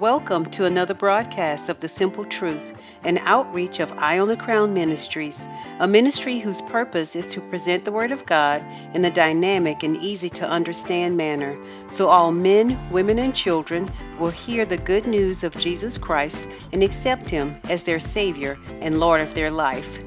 Welcome to another broadcast of The Simple Truth, an outreach of Eye on the Crown Ministries, a ministry whose purpose is to present the Word of God in a dynamic and easy to understand manner so all men, women, and children will hear the good news of Jesus Christ and accept Him as their Savior and Lord of their life.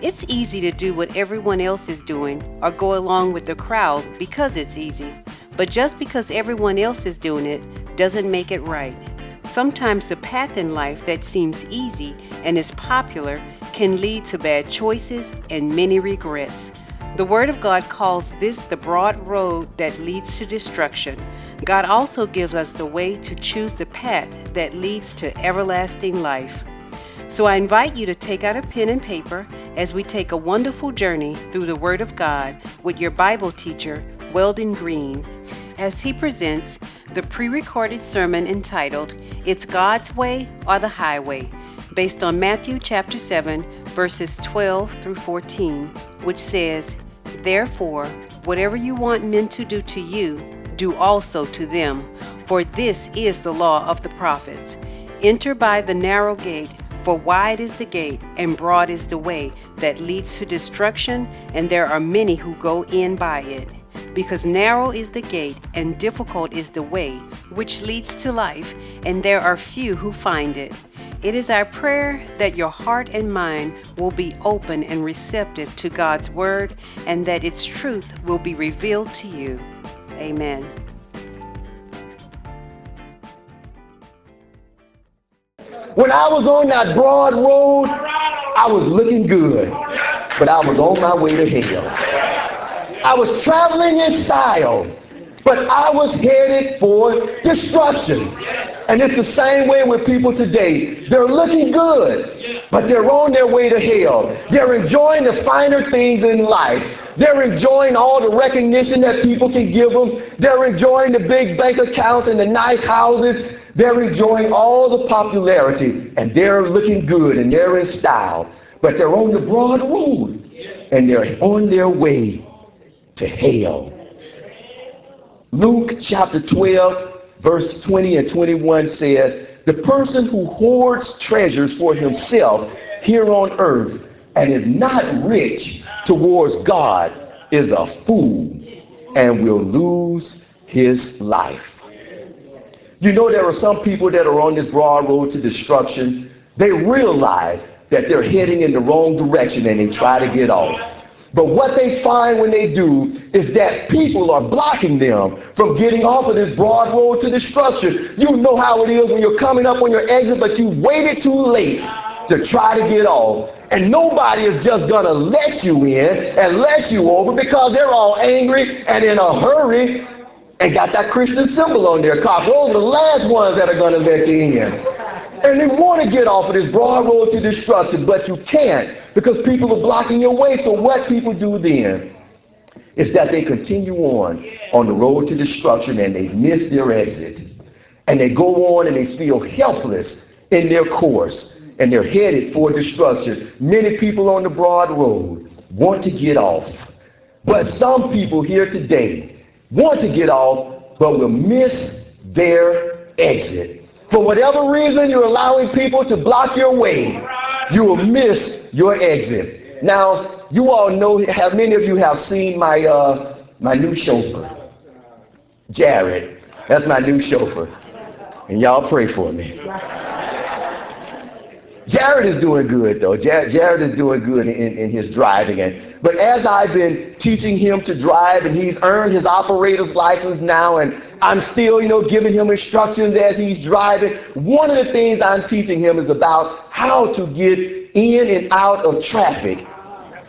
It's easy to do what everyone else is doing or go along with the crowd because it's easy. But just because everyone else is doing it doesn't make it right. Sometimes the path in life that seems easy and is popular can lead to bad choices and many regrets. The Word of God calls this the broad road that leads to destruction. God also gives us the way to choose the path that leads to everlasting life. So I invite you to take out a pen and paper as we take a wonderful journey through the Word of God with your Bible teacher, Weldon Green as he presents the pre recorded sermon entitled It's God's Way or the Highway, based on Matthew chapter 7, verses 12 through 14, which says, Therefore, whatever you want men to do to you, do also to them, for this is the law of the prophets. Enter by the narrow gate. For wide is the gate, and broad is the way that leads to destruction, and there are many who go in by it because narrow is the gate and difficult is the way which leads to life, and there are few who find it. It is our prayer that your heart and mind will be open and receptive to God's Word and that its truth will be revealed to you. Amen. When I was on that broad road, I was looking good, but I was on my way to hell. I was traveling in style, but I was headed for destruction. And it's the same way with people today. They're looking good, but they're on their way to hell. They're enjoying the finer things in life. They're enjoying all the recognition that people can give them. They're enjoying the big bank accounts and the nice houses. They're enjoying all the popularity, and they're looking good and they're in style. But they're on the broad road, and they're on their way to hell. Luke chapter 12, verse 20 and 21 says, The person who hoards treasures for himself here on earth and is not rich towards God is a fool and will lose his life. You know, there are some people that are on this broad road to destruction. They realize that they're heading in the wrong direction and they try to get off. But what they find when they do is that people are blocking them from getting off of this broad road to destruction. You know how it is when you're coming up on your exit, but you waited too late to try to get off. And nobody is just going to let you in and let you over because they're all angry and in a hurry and got that Christian symbol on their car. Those are the last ones that are going to let you in. And they want to get off of this broad road to destruction, but you can't because people are blocking your way. So what people do then is that they continue on on the road to destruction and they miss their exit. And they go on and they feel helpless in their course and they're headed for destruction. Many people on the broad road want to get off. But some people here today want to get off but will miss their exit. For whatever reason you're allowing people to block your way, you will miss your exit. Now, you all know, have many of you have seen my, uh, my new chauffeur, Jared. That's my new chauffeur. And y'all pray for me. Jared is doing good, though. Jared is doing good in, in his driving. And, but as I've been teaching him to drive, and he's earned his operator's license now, and I'm still, you know, giving him instructions as he's driving, one of the things I'm teaching him is about how to get in and out of traffic.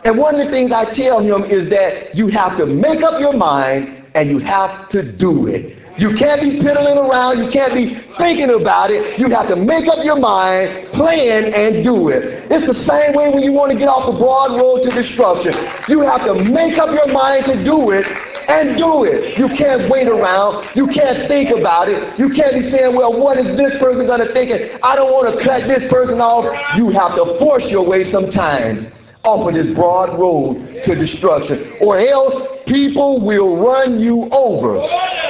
And one of the things I tell him is that you have to make up your mind and you have to do it. You can't be piddling around. You can't be thinking about it. You have to make up your mind, plan, and do it. It's the same way when you want to get off the broad road to destruction. You have to make up your mind to do it and do it. You can't wait around. You can't think about it. You can't be saying, well, what is this person going to think? I don't want to cut this person off. You have to force your way sometimes off of this broad road to destruction. Or else people will run you over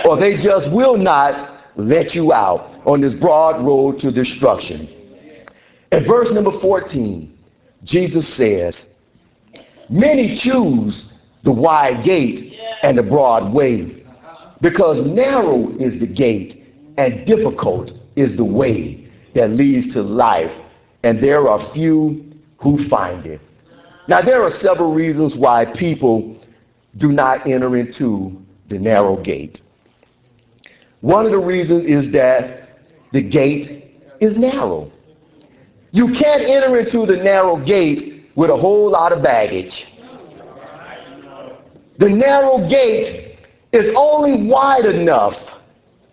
or they just will not let you out on this broad road to destruction. In verse number 14, Jesus says, Many choose the wide gate and the broad way, because narrow is the gate and difficult is the way that leads to life, and there are few who find it. Now, there are several reasons why people do not enter into the narrow gate. One of the reasons is that the gate is narrow. You can't enter into the narrow gate with a whole lot of baggage. The narrow gate is only wide enough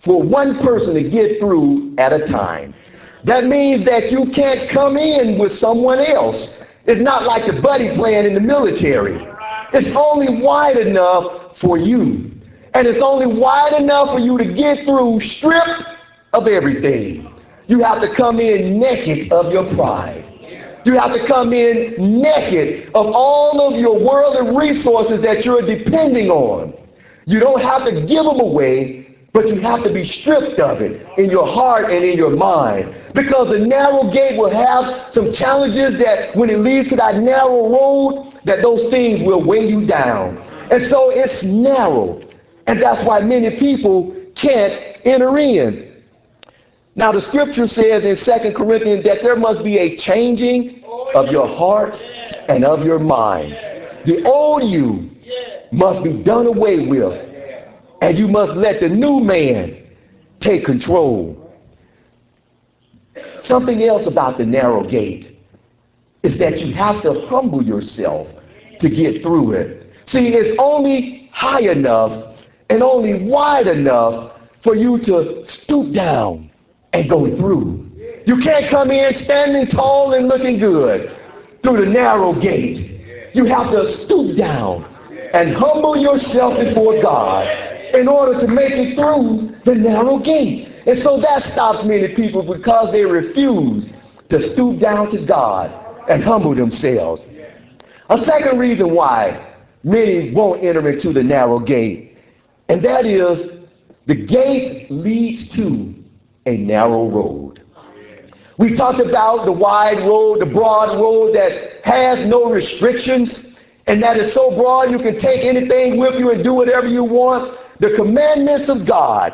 for one person to get through at a time. That means that you can't come in with someone else. It's not like the buddy plan in the military. It's only wide enough for you. And it's only wide enough for you to get through stripped of everything. You have to come in naked of your pride. You have to come in naked of all of your worldly resources that you're depending on. You don't have to give them away, but you have to be stripped of it in your heart and in your mind. Because the narrow gate will have some challenges that when it leads to that narrow road, that those things will weigh you down. And so it's narrow. And that's why many people can't enter in. Now, the scripture says in 2 Corinthians that there must be a changing of your heart and of your mind. The old you must be done away with, and you must let the new man take control. Something else about the narrow gate is that you have to humble yourself to get through it. See, it's only high enough and only wide enough for you to stoop down and go through. You can't come in standing tall and looking good through the narrow gate. You have to stoop down and humble yourself before God in order to make it through the narrow gate. And so that stops many people because they refuse to stoop down to God and humble themselves. A second reason why many won't enter into the narrow gate, and that is the gate leads to a narrow road. We talked about the wide road, the broad road that has no restrictions and that is so broad you can take anything with you and do whatever you want. The commandments of God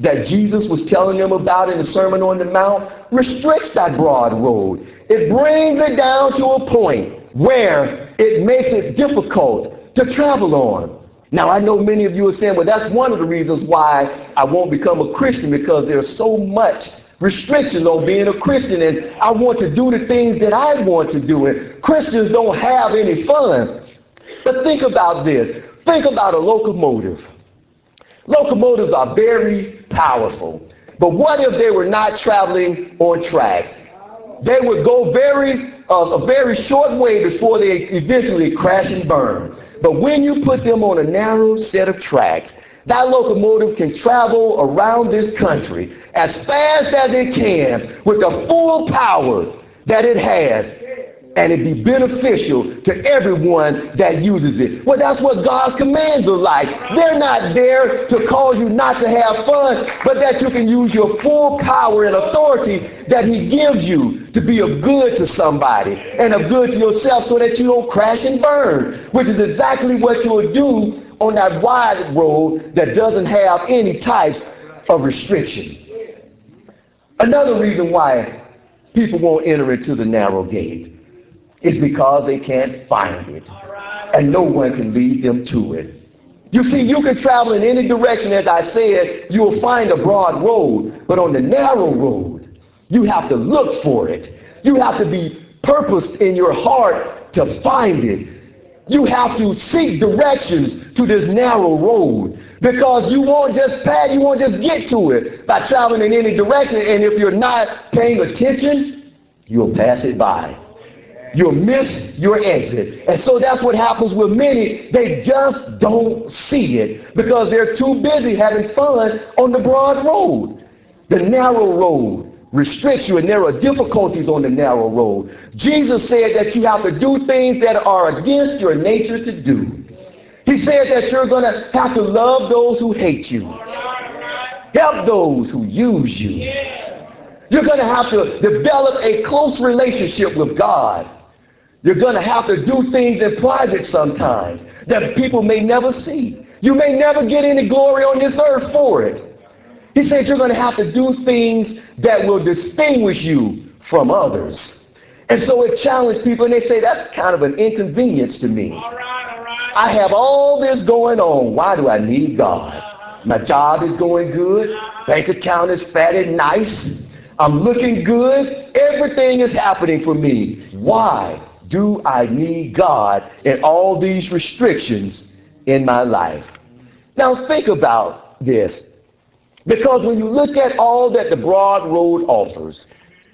that Jesus was telling them about in the Sermon on the Mount restricts that broad road. It brings it down to a point where it makes it difficult to travel on. Now, I know many of you are saying, well, that's one of the reasons why I won't become a Christian because there's so much restrictions on being a Christian and I want to do the things that I want to do. And Christians don't have any fun. But think about this. Think about a locomotive. Locomotives are very powerful. But what if they were not traveling on tracks? They would go very uh, a very short way before they eventually crash and burn. But when you put them on a narrow set of tracks, that locomotive can travel around this country as fast as it can with the full power that it has and it be beneficial to everyone that uses it. Well, that's what God's commands are like. They're not there to cause you not to have fun, but that you can use your full power and authority that He gives you to be of good to somebody and of good to yourself so that you don't crash and burn, which is exactly what you'll do on that wide road that doesn't have any types of restriction. Another reason why people won't enter into the narrow gate it's because they can't find it. And no one can lead them to it. You see, you can travel in any direction, as I said, you'll find a broad road. But on the narrow road, you have to look for it. You have to be purposed in your heart to find it. You have to seek directions to this narrow road because you won't just pass, you won't just get to it by traveling in any direction. And if you're not paying attention, you'll pass it by. You'll miss your exit. And so that's what happens with many. They just don't see it because they're too busy having fun on the broad road. The narrow road restricts you and there are difficulties on the narrow road. Jesus said that you have to do things that are against your nature to do. He said that you're going to have to love those who hate you. Help those who use you. You're going to have to develop a close relationship with God. You're going to have to do things in private sometimes that people may never see. You may never get any glory on this earth for it. He said you're going to have to do things that will distinguish you from others. And so it challenged people, and they say, that's kind of an inconvenience to me. All right, all right. I have all this going on. Why do I need God? Uh-huh. My job is going good. Uh-huh. Bank account is fat and nice. I'm looking good. Everything is happening for me. Why do I need God and all these restrictions in my life? Now think about this. Because when you look at all that the broad road offers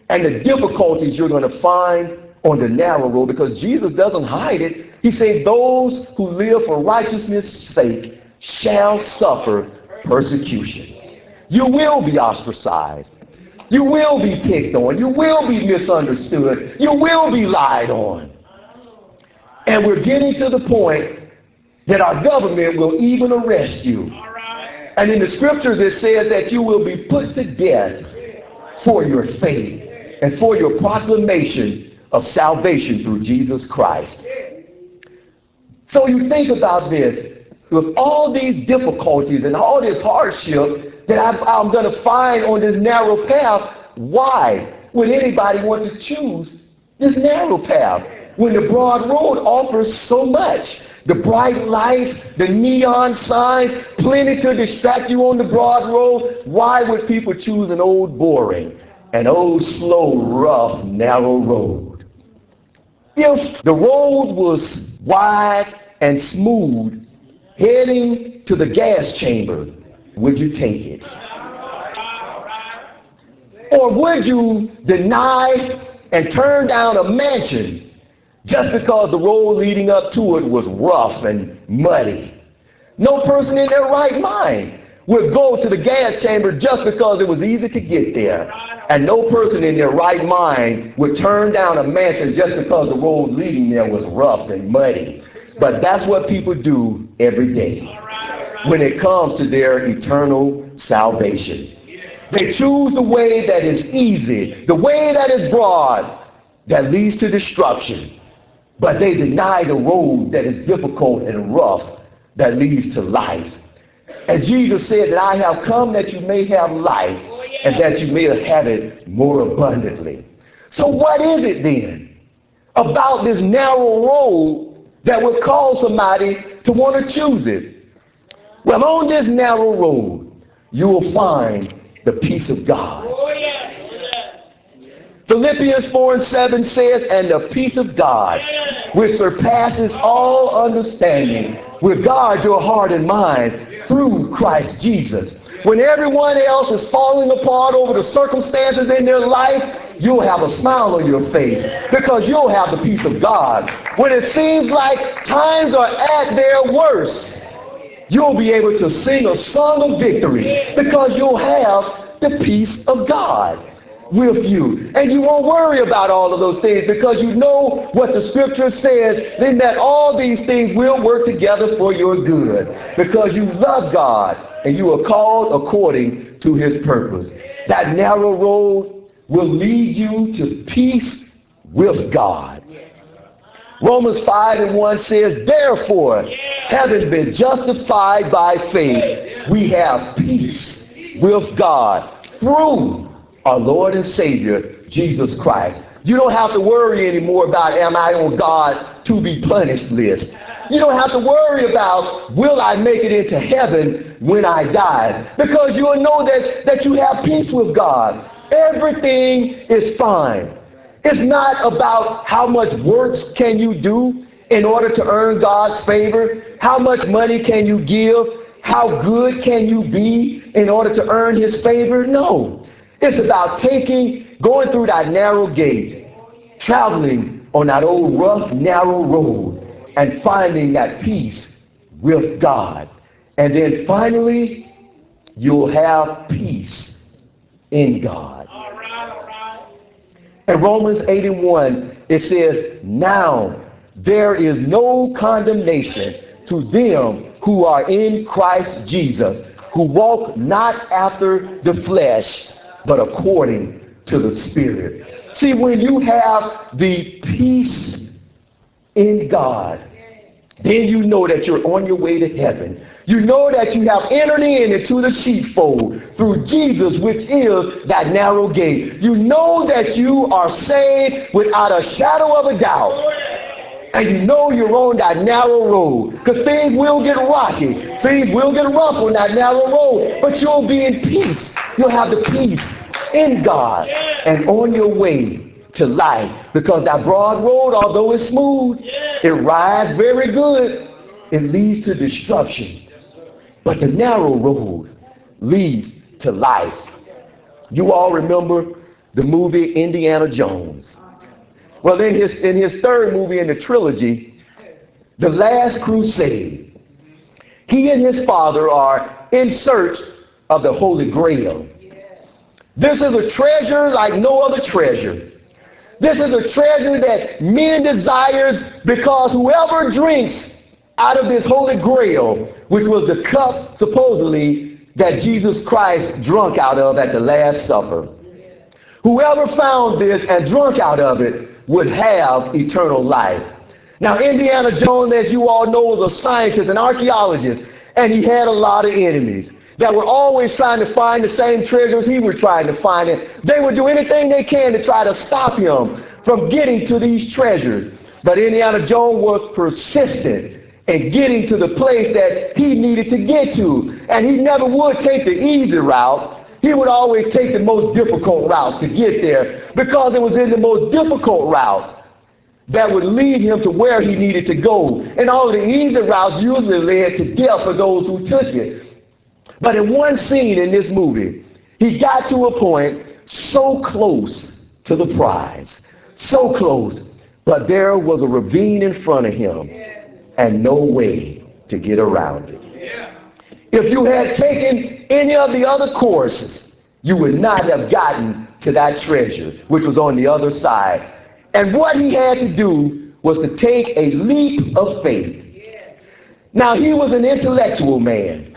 and the difficulties you're going to find on the narrow road, because Jesus doesn't hide it, he says, Those who live for righteousness' sake shall suffer persecution. You will be ostracized. You will be picked on. You will be misunderstood. You will be lied on. And we're getting to the point that our government will even arrest you. And in the scriptures it says that you will be put to death for your faith and for your proclamation of salvation through Jesus Christ. So you think about this. With all these difficulties and all this hardship that I'm, I'm going to find on this narrow path, why would anybody want to choose this narrow path when the broad road offers so much? The bright lights, the neon signs, plenty to distract you on the broad road. Why would people choose an old boring, an old slow, rough, narrow road? If the road was wide and smooth, heading to the gas chamber, would you take it? Or would you deny and turn down a mansion just because the road leading up to it was rough and muddy? No person in their right mind would go to the gas chamber just because it was easy to get there. And no person in their right mind would turn down a mansion just because the road leading there was rough and muddy. But that's what people do every day when it comes to their eternal salvation. They choose the way that is easy, the way that is broad, that leads to destruction. But they deny the road that is difficult and rough, that leads to life. And Jesus said that I have come that you may have life and that you may have it more abundantly. So what is it then about this narrow road that would cause somebody to want to choose it? Well, on this narrow road, you will find the peace of God. Philippians 4 and 7 says, And the peace of God, which surpasses all understanding, will guard your heart and mind through Christ Jesus. When everyone else is falling apart over the circumstances in their life, you'll have a smile on your face because you'll have the peace of God. When it seems like times are at their worst, you'll be able to sing a song of victory because you'll have the peace of God with you. And you won't worry about all of those things because you know what the scripture says, then that all these things will work together for your good because you love God and you are called according to his purpose. That narrow road will lead you to peace with God. Romans 5 and 1 says, Therefore, having been justified by faith, we have peace with God through our Lord and Savior, Jesus Christ. You don't have to worry anymore about am I on God's to be punished list. You don't have to worry about will I make it into heaven when I die. Because you'll know that, that you have peace with God. Everything is fine. It's not about how much works can you do in order to earn God's favor, how much money can you give, how good can you be in order to earn his favor. No. It's about taking, going through that narrow gate, traveling on that old rough, narrow road, and finding that peace with God. And then finally, you'll have peace in God. All right, all right. In Romans 8 and 1, it says, Now there is no condemnation to them who are in Christ Jesus, who walk not after the flesh, but according to the Spirit. See, when you have the peace in God, then you know that you're on your way to heaven. You know that you have entered in into the sheepfold through Jesus, which is that narrow gate. You know that you are saved without a shadow of a doubt. And you know you're on that narrow road. Because things will get rocky. Things will get rough on that narrow road. But you'll be in peace. You'll have the peace in God and on your way to life. Because that broad road, although it's smooth, it rides very good. It leads to destruction. But the narrow road leads to life. You all remember the movie Indiana Jones. Well, in his, in his third movie in the trilogy, The Last Crusade, he and his father are in search of the Holy Grail. This is a treasure like no other treasure. This is a treasure that men desires because whoever drinks out of this Holy Grail, which was the cup supposedly that Jesus Christ drunk out of at the Last Supper, whoever found this and drunk out of it would have eternal life. Now, Indiana Jones, as you all know, was a scientist, an archaeologist, and he had a lot of enemies that were always trying to find the same treasures he was trying to find. And they would do anything they can to try to stop him from getting to these treasures. But Indiana Jones was persistent in getting to the place that he needed to get to. And he never would take the easy route. He would always take the most difficult routes to get there because it was in the most difficult routes that would lead him to where he needed to go. And all the easy routes usually led to death for those who took it. But in one scene in this movie, he got to a point so close to the prize, so close, but there was a ravine in front of him and no way to get around it. If you had taken any of the other courses, you would not have gotten to that treasure, which was on the other side. And what he had to do was to take a leap of faith. Now, he was an intellectual man.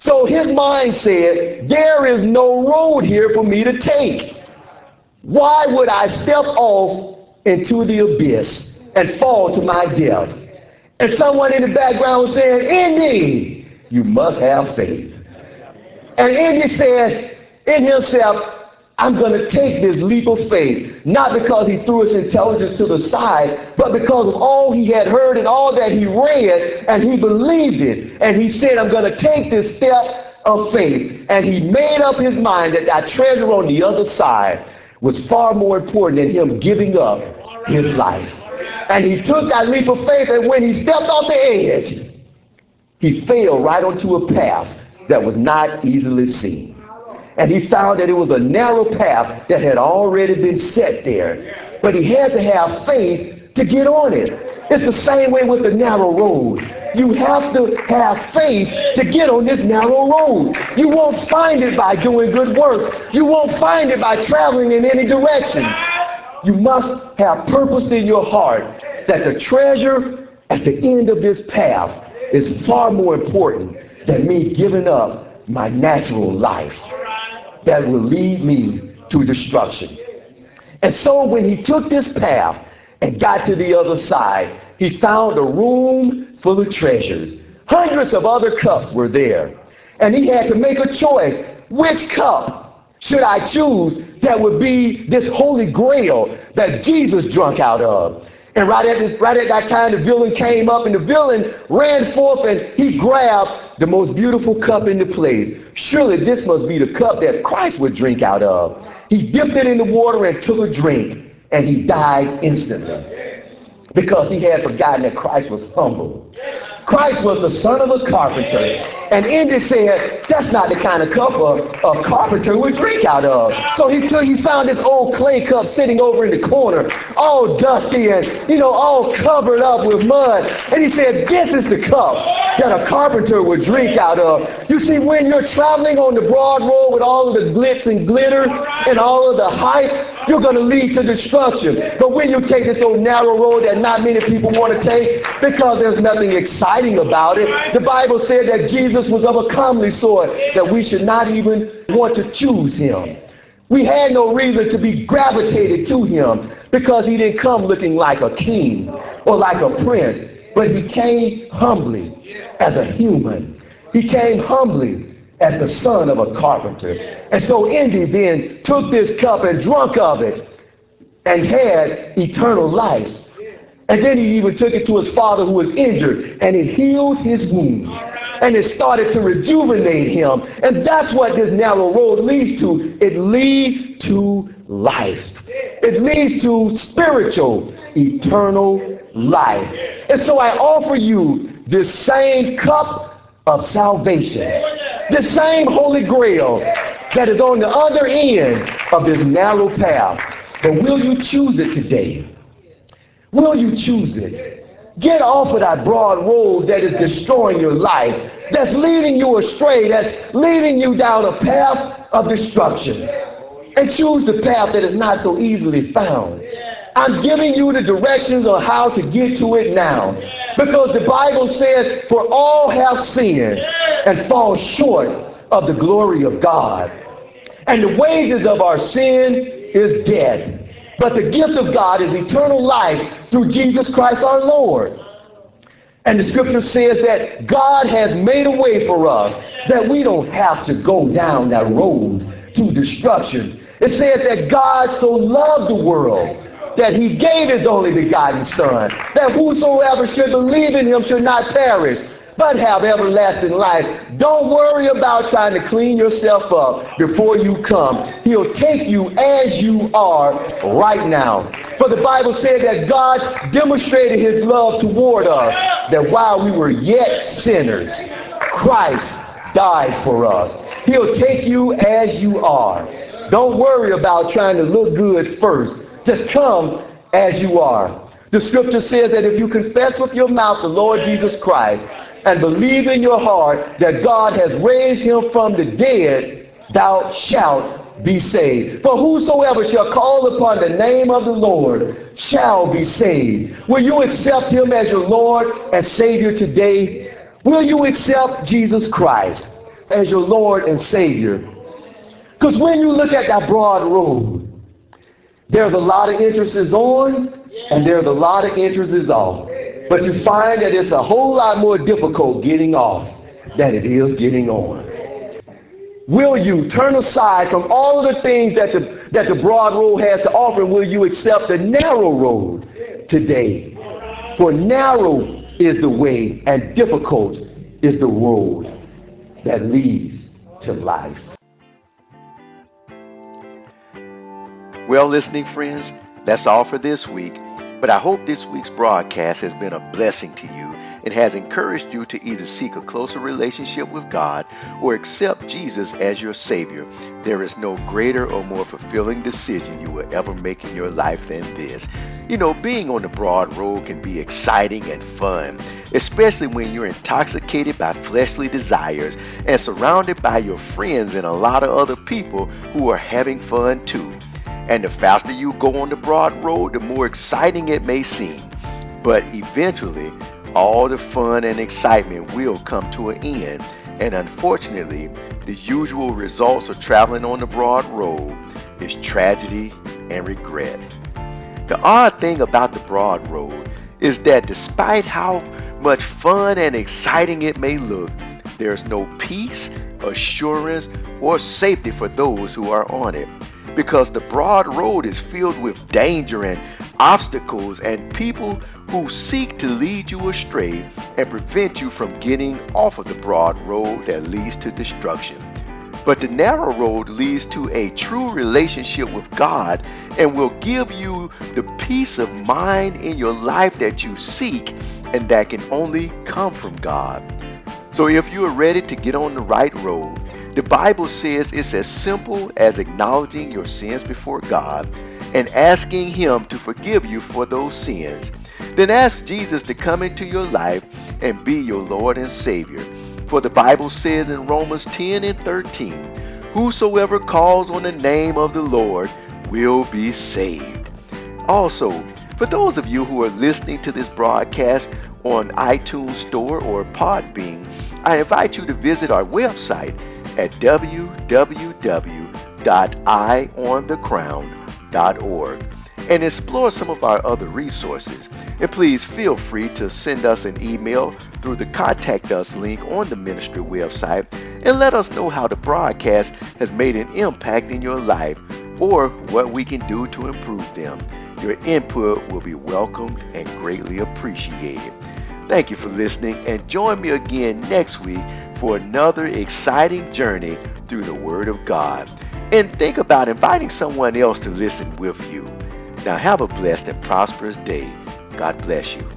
So his mind said, there is no road here for me to take. Why would I step off into the abyss and fall to my death? And someone in the background was saying, Indy, you must have faith. And Indy said in himself, I'm going to take this leap of faith, not because he threw his intelligence to the side, but because of all he had heard and all that he read, and he believed it. And he said, I'm going to take this step of faith. And he made up his mind that that treasure on the other side was far more important than him giving up his life. And he took that leap of faith, and when he stepped off the edge, he fell right onto a path that was not easily seen and he found that it was a narrow path that had already been set there. But he had to have faith to get on it. It's the same way with the narrow road. You have to have faith to get on this narrow road. You won't find it by doing good works. You won't find it by traveling in any direction. You must have purpose in your heart that the treasure at the end of this path is far more important than me giving up my natural life that will lead me to destruction. And so when he took this path and got to the other side, he found a room full of treasures. Hundreds of other cups were there. And he had to make a choice. Which cup should I choose that would be this holy grail that Jesus drunk out of? And right at, this, right at that time, the villain came up, and the villain ran forth and he grabbed the most beautiful cup in the place. Surely this must be the cup that Christ would drink out of. He dipped it in the water and took a drink, and he died instantly because he had forgotten that Christ was humble. Christ was the son of a carpenter. And Indy said, that's not the kind of cup a, a carpenter would drink out of. So he, took, he found this old clay cup sitting over in the corner, all dusty and, you know, all covered up with mud. And he said, this is the cup that a carpenter would drink out of. You see, when you're traveling on the broad road with all of the glitz and glitter and all of the hype, you're going to lead to destruction. But when you take this old narrow road that not many people want to take because there's nothing exciting about it, the Bible said that Jesus Jesus was of a comely sort that we should not even want to choose him. We had no reason to be gravitated to him because he didn't come looking like a king or like a prince, but he came humbly as a human. He came humbly as the son of a carpenter. And so Indy then took this cup and drunk of it and had eternal life. And then he even took it to his father who was injured and it healed his wound. And it started to rejuvenate him. And that's what this narrow road leads to. It leads to life. It leads to spiritual, eternal life. And so I offer you this same cup of salvation, the same Holy Grail that is on the other end of this narrow path. But will you choose it today? Will you choose it? Get off of that broad road that is destroying your life, that's leading you astray, that's leading you down a path of destruction. And choose the path that is not so easily found. I'm giving you the directions on how to get to it now. Because the Bible says, For all have sinned and fall short of the glory of God. And the wages of our sin is death. But the gift of God is eternal life through Jesus Christ our Lord. And the scripture says that God has made a way for us that we don't have to go down that road to destruction. It says that God so loved the world that he gave his only begotten Son, that whosoever should believe in him should not perish, but have everlasting life. Don't worry about trying to clean yourself up before you come. He'll take you as you are right now. For the Bible said that God demonstrated his love toward us, that while we were yet sinners, Christ died for us. He'll take you as you are. Don't worry about trying to look good first. Just come as you are. The scripture says that if you confess with your mouth the Lord Jesus Christ and believe in your heart that God has raised him from the dead, thou shalt be saved. For whosoever shall call upon the name of the Lord shall be saved. Will you accept him as your Lord and Savior today? Will you accept Jesus Christ as your Lord and Savior? Because when you look at that broad road, there's a lot of entrances on and there's a lot of entrances off. But you find that it's a whole lot more difficult getting off than it is getting on. Will you turn aside from all of the things that the, that the broad road has to offer and will you accept the narrow road today? For narrow is the way and difficult is the road that leads to life. Well, listening friends, that's all for this week. But I hope this week's broadcast has been a blessing to you and has encouraged you to either seek a closer relationship with God or accept Jesus as your Savior. There is no greater or more fulfilling decision you will ever make in your life than this. You know, being on the broad road can be exciting and fun, especially when you're intoxicated by fleshly desires and surrounded by your friends and a lot of other people who are having fun too. And the faster you go on the broad road, the more exciting it may seem. But eventually, all the fun and excitement will come to an end. And unfortunately, the usual results of traveling on the broad road is tragedy and regret. The odd thing about the broad road is that despite how much fun and exciting it may look, there's no peace, assurance, or safety for those who are on it because the broad road is filled with danger and obstacles and people who seek to lead you astray and prevent you from getting off of the broad road that leads to destruction. But the narrow road leads to a true relationship with God and will give you the peace of mind in your life that you seek and that can only come from God. So if you are ready to get on the right road, the Bible says it's as simple as acknowledging your sins before God and asking Him to forgive you for those sins. Then ask Jesus to come into your life and be your Lord and Savior. For the Bible says in Romans 10 and 13, Whosoever calls on the name of the Lord will be saved. Also, for those of you who are listening to this broadcast on iTunes Store or Podbean, I invite you to visit our website at www.eyeonthecrown.org and explore some of our other resources. And please feel free to send us an email through the Contact Us link on the ministry website and let us know how the broadcast has made an impact in your life or what we can do to improve them. Your input will be welcomed and greatly appreciated. Thank you for listening and join me again next week for another exciting journey through the Word of God. And think about inviting someone else to listen with you. Now, have a blessed and prosperous day. God bless you.